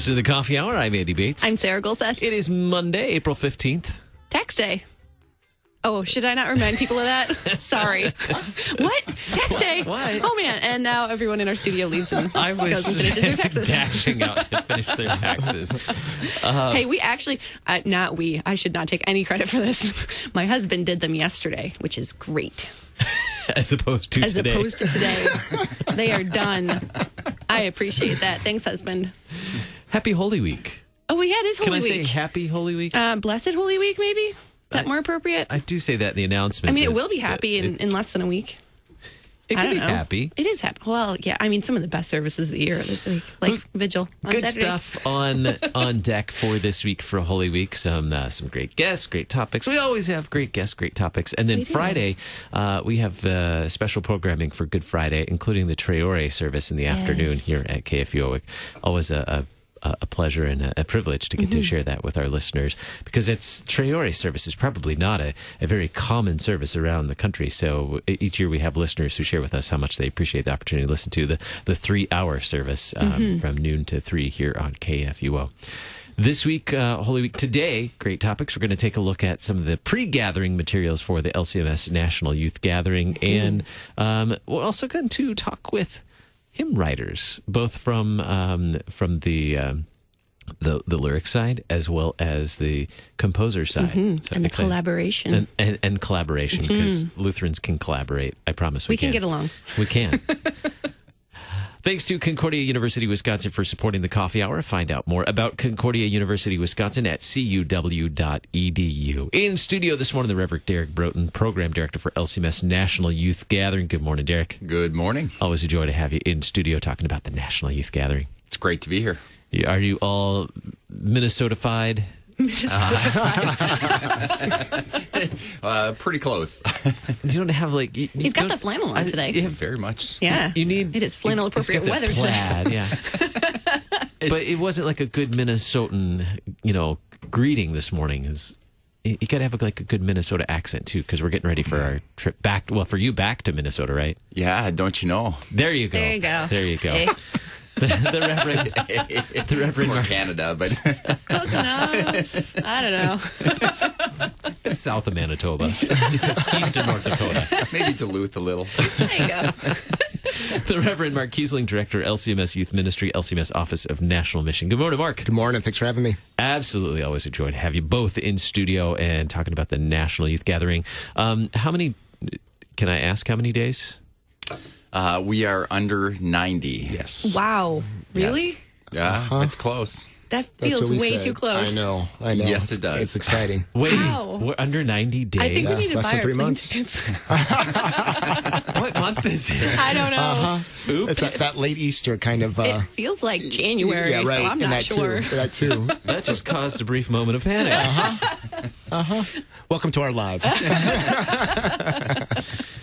Listen to the coffee hour. I'm Andy Bates. I'm Sarah Gulseth. it is Monday, April 15th. Tax day. Oh, should I not remind people of that? Sorry. what? Tax day. What? Oh man! And now everyone in our studio leaves and I was goes and finishes their taxes. dashing out to finish their taxes. hey, we actually, uh, not we. I should not take any credit for this. My husband did them yesterday, which is great. As opposed to today. As today. opposed to today, they are done. I appreciate that. Thanks, husband. Happy Holy Week. Oh, yeah, it is Can Holy I say Week. Happy Holy Week? uh, blessed Holy Week, maybe. Is that more appropriate? I do say that in the announcement. I mean, it will be happy in, It, in less than a week. it I could be know. happy. It is happy. Well, yeah. I mean, some of the best services of the year this week, like Vigil on Good Saturday. stuff on on deck for this week for Holy Week. Some uh, some great guests, great topics. We always have great guests, great topics. And then We. Friday, uh, we have uh, special programming for Good Friday, including the Tre Ore service in the afternoon here at KFUO. Always a, a a pleasure and a, a privilege to get Mm-hmm. to share that with our listeners because it's Tre Ore service is probably not a, a very common service around the country. So each year we have listeners who share with us how much they appreciate the opportunity to listen to the, the three hour service um, Mm-hmm. from noon to three here on KFUO. This week, uh, Holy Week, today, great topics. We're going to take a look at some of the pre gathering materials for the LCMS National Youth Gathering. And um, we're also going to talk with hymn writers, both from um, from the. Um, the the lyric side as well as the composer side, Mm-hmm. and the excited. collaboration. and, and, and collaboration because Lutherans can collaborate. I promise we, We can get along. We can. Thanks to Concordia University Wisconsin for supporting the coffee hour. Find out more about Concordia University Wisconsin at cuw.edu. In studio this morning, the Reverend Derek Broten, Program Director for LCMS National Youth Gathering. Good morning, Derek. Good morning. Always a joy to have you in studio talking about the National Youth Gathering. It's great to be here. Are you all Minnesota-fied? Uh, pretty close. You don't have like you, you He's got the flannel on I- today. yeah, Very much. yeah. You need it is flannel appropriate the weather today. plaid, yeah. but it wasn't like a good Minnesotan, you know, greeting this morning. Is you got to have like a good Minnesota accent too, because we're getting ready for our trip back. Well, for you back to Minnesota, right? Yeah, don't you know? There you go. There you go. There you go. Hey, the Reverend, the It's Reverend more Canada, but close enough. I don't know. it's south of Manitoba, it's east of North Dakota. maybe Duluth a little. There you go. The Reverend Mark Kiessling, Director, LCMS Youth Ministry, LCMS Office of National Mission. Good morning, Mark. Good morning. Thanks for having me. Absolutely, always a joy to have you both in studio and talking about the National Youth Gathering. Um, how many? Can I ask how many days? Uh, we are under 90. Yes. Wow. Really? Yes. Yeah, it's close. That That's feels way said. too close. I know. I know. Yes, It's- it does. It's exciting. Wait, Wow. we're under ninety days. I think we need to less buy than our three plane months. tickets. what month is it? I don't know. Oops, It's that, that late Easter kind of. Uh, It feels like January, yeah, right. so I'm and not that sure. Too. That too. that just caused a brief moment of panic. Uh huh. Uh huh. Welcome to our lives.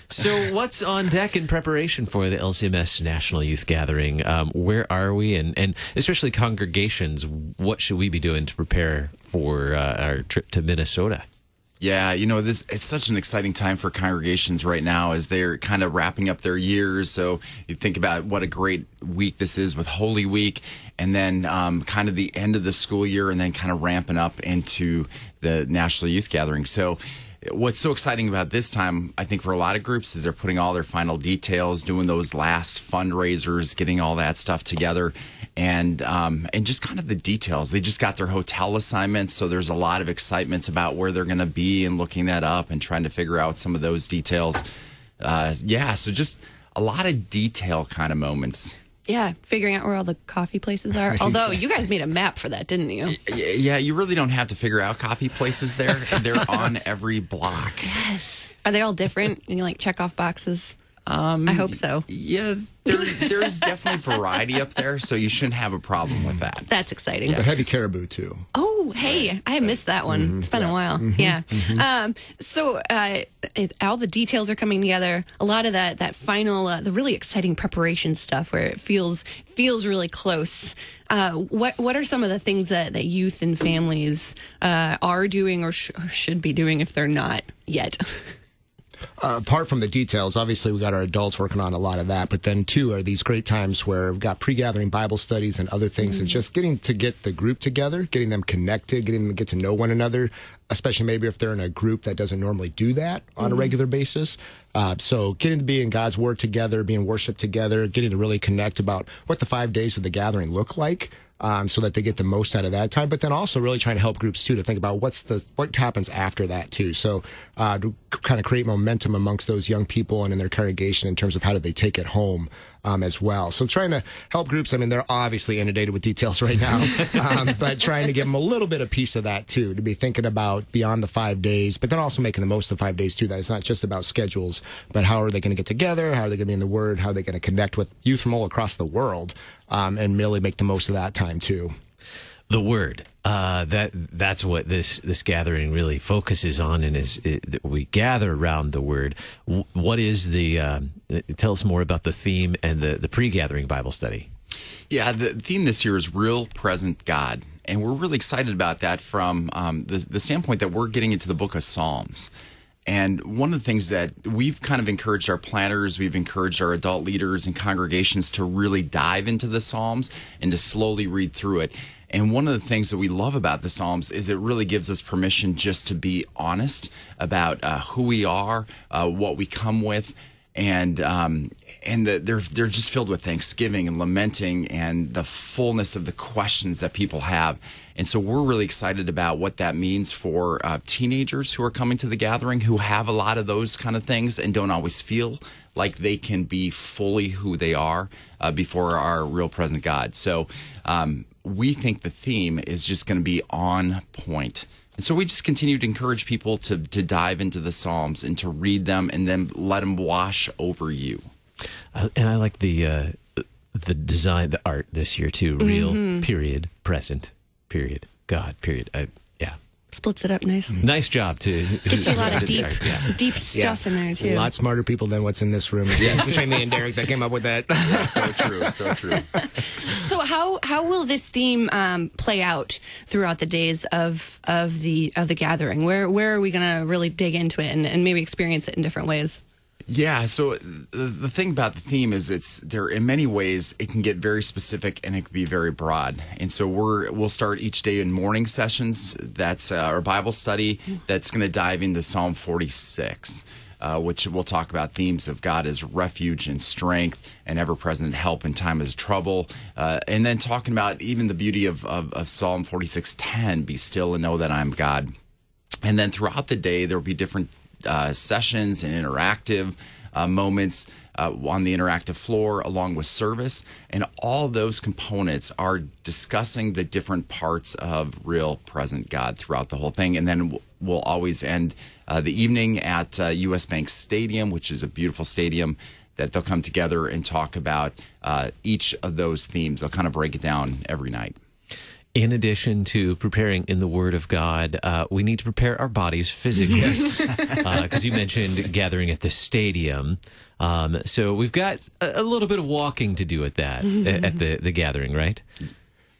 So, what's on deck in preparation for the LCMS National Youth Gathering? Um, where are we, and and especially congregations? What should we be doing to prepare for uh, our trip to Minnesota? Yeah, you know, this it's such an exciting time for congregations right now as they're kind of wrapping up their years. So you think about what a great week this is with Holy Week, and then um, kind of the end of the school year, and then kind of ramping up into the National Youth Gathering. So. What's so exciting about this time, I think, for a lot of groups, is they're putting all their final details, doing those last fundraisers, getting all that stuff together, and um, and just kind of the details. They just got their hotel assignments, so there's a lot of excitements about where they're going to be and looking that up and trying to figure out some of those details. Uh, yeah, so just a lot of detail kind of moments. Yeah, figuring out where all the coffee places are. Although you guys made a map for that, didn't you? Yeah, you really don't have to figure out coffee places there. They're on every block. Yes. Are they all different? And you like check off boxes? Um, I hope so. Yeah, there, there's definitely variety up there, so you shouldn't have a problem with that. That's exciting. but heavy caribou too. Oh, hey, I missed that one. It's been a while. Yeah. Um, so uh, it, all the details are coming together. A lot of that that final, uh, the really exciting preparation stuff, where it feels feels really close. Uh, what what are some of the things that, that youth and families uh, are doing or, sh- or should be doing if they're not yet? Uh, apart from the details, obviously we got our adults working on a lot of that, but then too are these great times where we've got pre-gathering Bible studies and other things, and just getting to get the group together, getting them connected, getting them to get to know one another, especially maybe if they're in a group that doesn't normally do that on a regular basis. Uh, so getting to be in God's Word together, being worshiped together, getting to really connect about what the five days of the gathering look like um, so that they get the most out of that time. But then also really trying to help groups too to think about what's the what happens after that too. So uh, to kind of create momentum amongst those young people and in their congregation in terms of how do they take it home. Um, as well. So trying to help groups. I mean, they're obviously inundated with details right now, um, but trying to give them a little bit of piece of that too, to be thinking about beyond the five days, but then also making the most of the five days too. That it's not just about schedules, but how are they going to get together? How are they going to be in the Word? How are they going to connect with youth from all across the world? Um, and really make the most of that time too. The word uh, that that's what this this gathering really focuses on and is it, we gather around the word what is the um, tell us more about the theme and the the pre-gathering bible study Yeah, the theme this year is real present God. And we're really excited about that from um, the, the standpoint that we're getting into the book of Psalms. And one of the things that we've kind of encouraged our planners, we've encouraged our adult leaders and congregations to really dive into the Psalms and to slowly read through it. And one of the things that we love about the Psalms is it really gives us permission just to be honest about uh, who we are, uh, what we come with, and um, and the, they're they're just filled with thanksgiving and lamenting and the fullness of the questions that people have. And so we're really excited about what that means for uh, teenagers who are coming to the gathering who have a lot of those kind of things and don't always feel like they can be fully who they are uh, before our real present God. So um, we think the theme is just going to be on point. And so we just continue to encourage people to to dive into the Psalms and to read them and then let them wash over you. uh, and i like the uh, the design the art this year too real period present period god period I, yeah Splits it up nice. nice job too. Gets you a lot of deep, yeah. deep stuff in there too. A lot smarter people than what's in this room. Yes. Between me and Derek that came up with that. so true, so true. So how will this theme um, play out throughout the days of of the of the gathering? Where where are we going to really dig into it and, and maybe experience it in different ways? Yeah. So the, the thing about the theme is it's there in many ways it can get very specific and it can be very broad. And so we're we'll start each day in morning sessions. That's uh, our Bible study. That's going to dive into Psalm 46. Uh, which we'll talk about themes of God as refuge and strength and ever present help in time of trouble. Uh, and then talking about even the beauty of, of, of Psalm 46:10, be still and know that I'm God. And then throughout the day, there will be different uh, sessions and interactive uh, moments uh, on the interactive floor, along with service. And all those components are discussing the different parts of real present God throughout the whole thing. And then we'll always end uh, the evening at uh, US Bank Stadium, which is a beautiful stadium. That they'll come together and talk about uh, each of those themes. They'll kind of break it down every night. In addition to preparing in the Word of God, uh, we need to prepare our bodies physically. Because you mentioned gathering at the stadium. Um, so we've got a, a little bit of walking to do at that, at the, the gathering, right?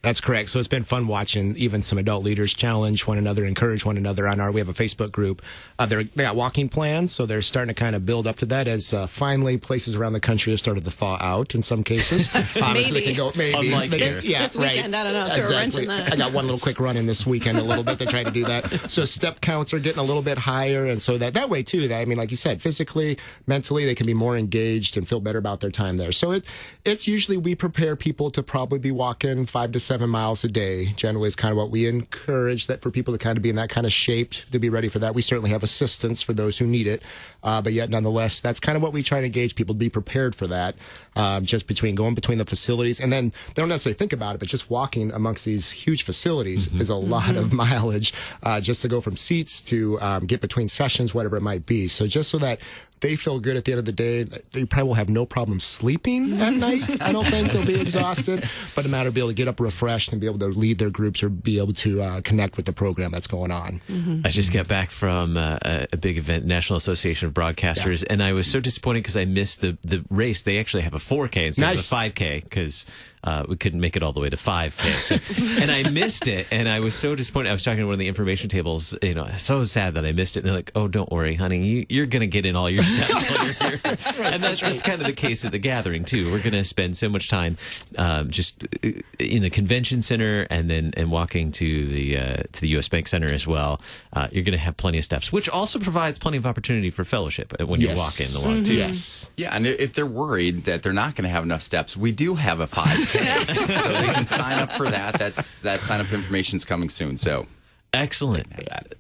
That's correct. So it's been fun watching even some adult leaders challenge one another, encourage one another on our. We have a Facebook group. Uh, they're, they got walking plans, so they're starting to kind of build up to that as uh, finally places around the country have started to thaw out in some cases. Um, so they can go, maybe. Unlike they can- yeah, This weekend, right. I don't know, throw a wrench in that. I got one little quick run in this weekend a little bit to try to do that. So step counts are getting a little bit higher, and so that that way too. That I mean, like you said, physically, mentally, they can be more engaged and feel better about their time there. So it it's usually we prepare people to probably be walking five to seven miles a day. Generally, is kind of what we encourage that for people to kind of be in that kind of shape to be ready for that. We certainly have assistance for those who need it, uh, but yet nonetheless, that's kind of what we try to engage people to be prepared for that. Um, just between going between the facilities, and then they don't necessarily think about it, but just walking amongst these huge facilities is a lot of mileage uh, just to go from seats to um, get between sessions, whatever it might be. So just so that they feel good at the end of the day. They probably will have no problem sleeping at night. I don't think they'll be exhausted, but a matter of being able to get up refreshed and be able to lead their groups or be able to uh, connect with the program that's going on. I just got back from uh, a, a big event, National Association of Broadcasters, and I was so disappointed because I missed the, the race. They actually have a 4K instead Nice. of a 5K because uh, we couldn't make it all the way to 5K. So, and I missed it, and I was so disappointed. I was talking to one of the information tables, you know, so sad that I missed it. And they're like, "Oh, don't worry, honey, you, are going to get in all your steps while you're here." that's right, and that's, that's, right. that's, kind of the case at the gathering too. We're going to spend so much time um, just uh, in the convention center, and then and walking to the uh, to the U.S. Bank Center as well. Uh, you're going to have plenty of steps, which also provides plenty of opportunity for fellowship when yes. you walk in along mm-hmm. too. Yes, yeah, and if they're worried that they're not going to have enough steps, we do have a 5K, so they can sign up for that. That that sign up information is coming soon. So Excellent.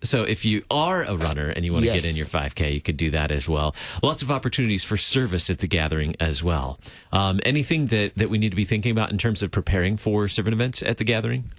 So if you are a runner and you want to yes. get in your 5K, you could do that as well. Lots of opportunities for service at the gathering as well. Um, anything that, that we need to be thinking about in terms of preparing for servant events at the gathering?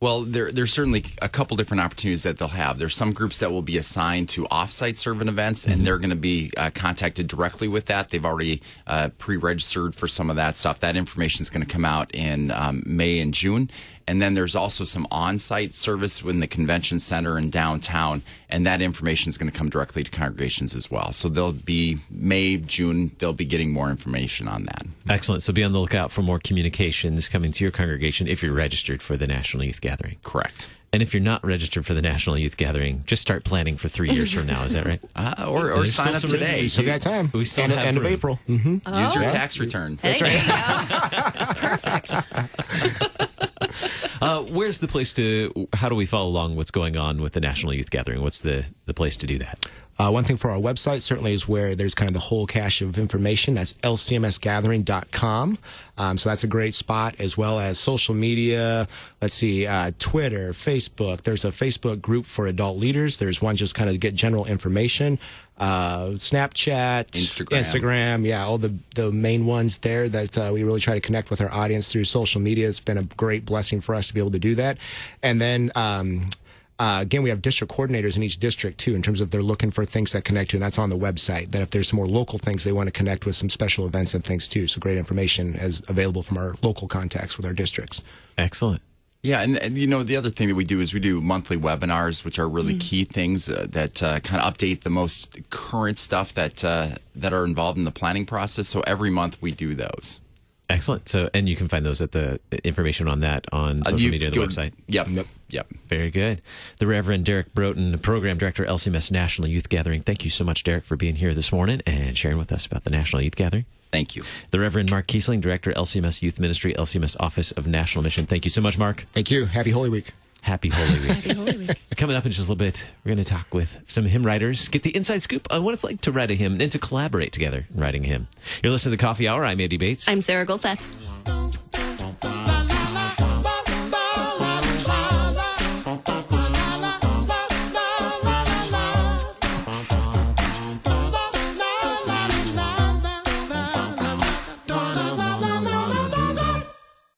Well, there, there's certainly a couple different opportunities that they'll have. There's some groups that will be assigned to offsite servant events, and mm-hmm. they're going to be uh, contacted directly with that. They've already uh, pre-registered for some of that stuff. That information is going to come out in um, May and June, and then there's also some on-site service within the convention center in downtown, and that information is going to come directly to congregations as well. So they'll be May, June. They'll be getting more information on that. Excellent. So be on the lookout for more communications coming to your congregation if you're registered for the National Youth Gathering. Correct. And if you're not registered for the National Youth Gathering, just start planning for three years from now. Is that right? Uh, or or sign up today. We still got time. We still end, have end of April. Mm-hmm. Oh. Use your tax return. That's right. Perfect. Uh, where's the place to? How do we follow along what's going on with the National Youth Gathering? What's the the place to do that? Uh, one thing for our website certainly is where there's kind of the whole cache of information. That's lcmsgathering.com. Um, so that's a great spot, as well as social media. Let's see, uh, Twitter, Facebook. There's a Facebook group for adult leaders. There's one just kind of to get general information. Uh, Snapchat, Instagram, Instagram, yeah, all the the main ones there that uh, we really try to connect with our audience through social media. It's been a great blessing for us to be able to do that. And then um, uh, again, we have district coordinators in each district too, in terms of they're looking for things that connect to, and that's on the website. That if there's some more local things they want to connect with, some special events and things too. So great information is available from our local contacts with our districts. Excellent. Yeah, and, and, you know the other thing that we do is we do monthly webinars, which are really mm. key things uh, that uh, kind of update the most current stuff that uh, that are involved in the planning process. So every month we do those. Excellent. So, and you can find those at the information on that on social uh, media, and the website. Yep. Yep. Yep. Very good. The Reverend Derek Broten, Program Director, LCMS National Youth Gathering. Thank you so much, Derek, for being here this morning and sharing with us about the National Youth Gathering. Thank you. The Reverend Mark Kiessling, Director, LCMS Youth Ministry, LCMS Office of National Mission. Thank you so much, Mark. Thank you. Happy Holy Week. Happy Holy Week. Happy Holy Week. Coming up in just a little bit, we're going to talk with some hymn writers, get the inside scoop on what it's like to write a hymn and to collaborate together in writing a hymn. You're listening to the Coffee Hour. I'm Andy Bates. I'm Sarah Gulseth.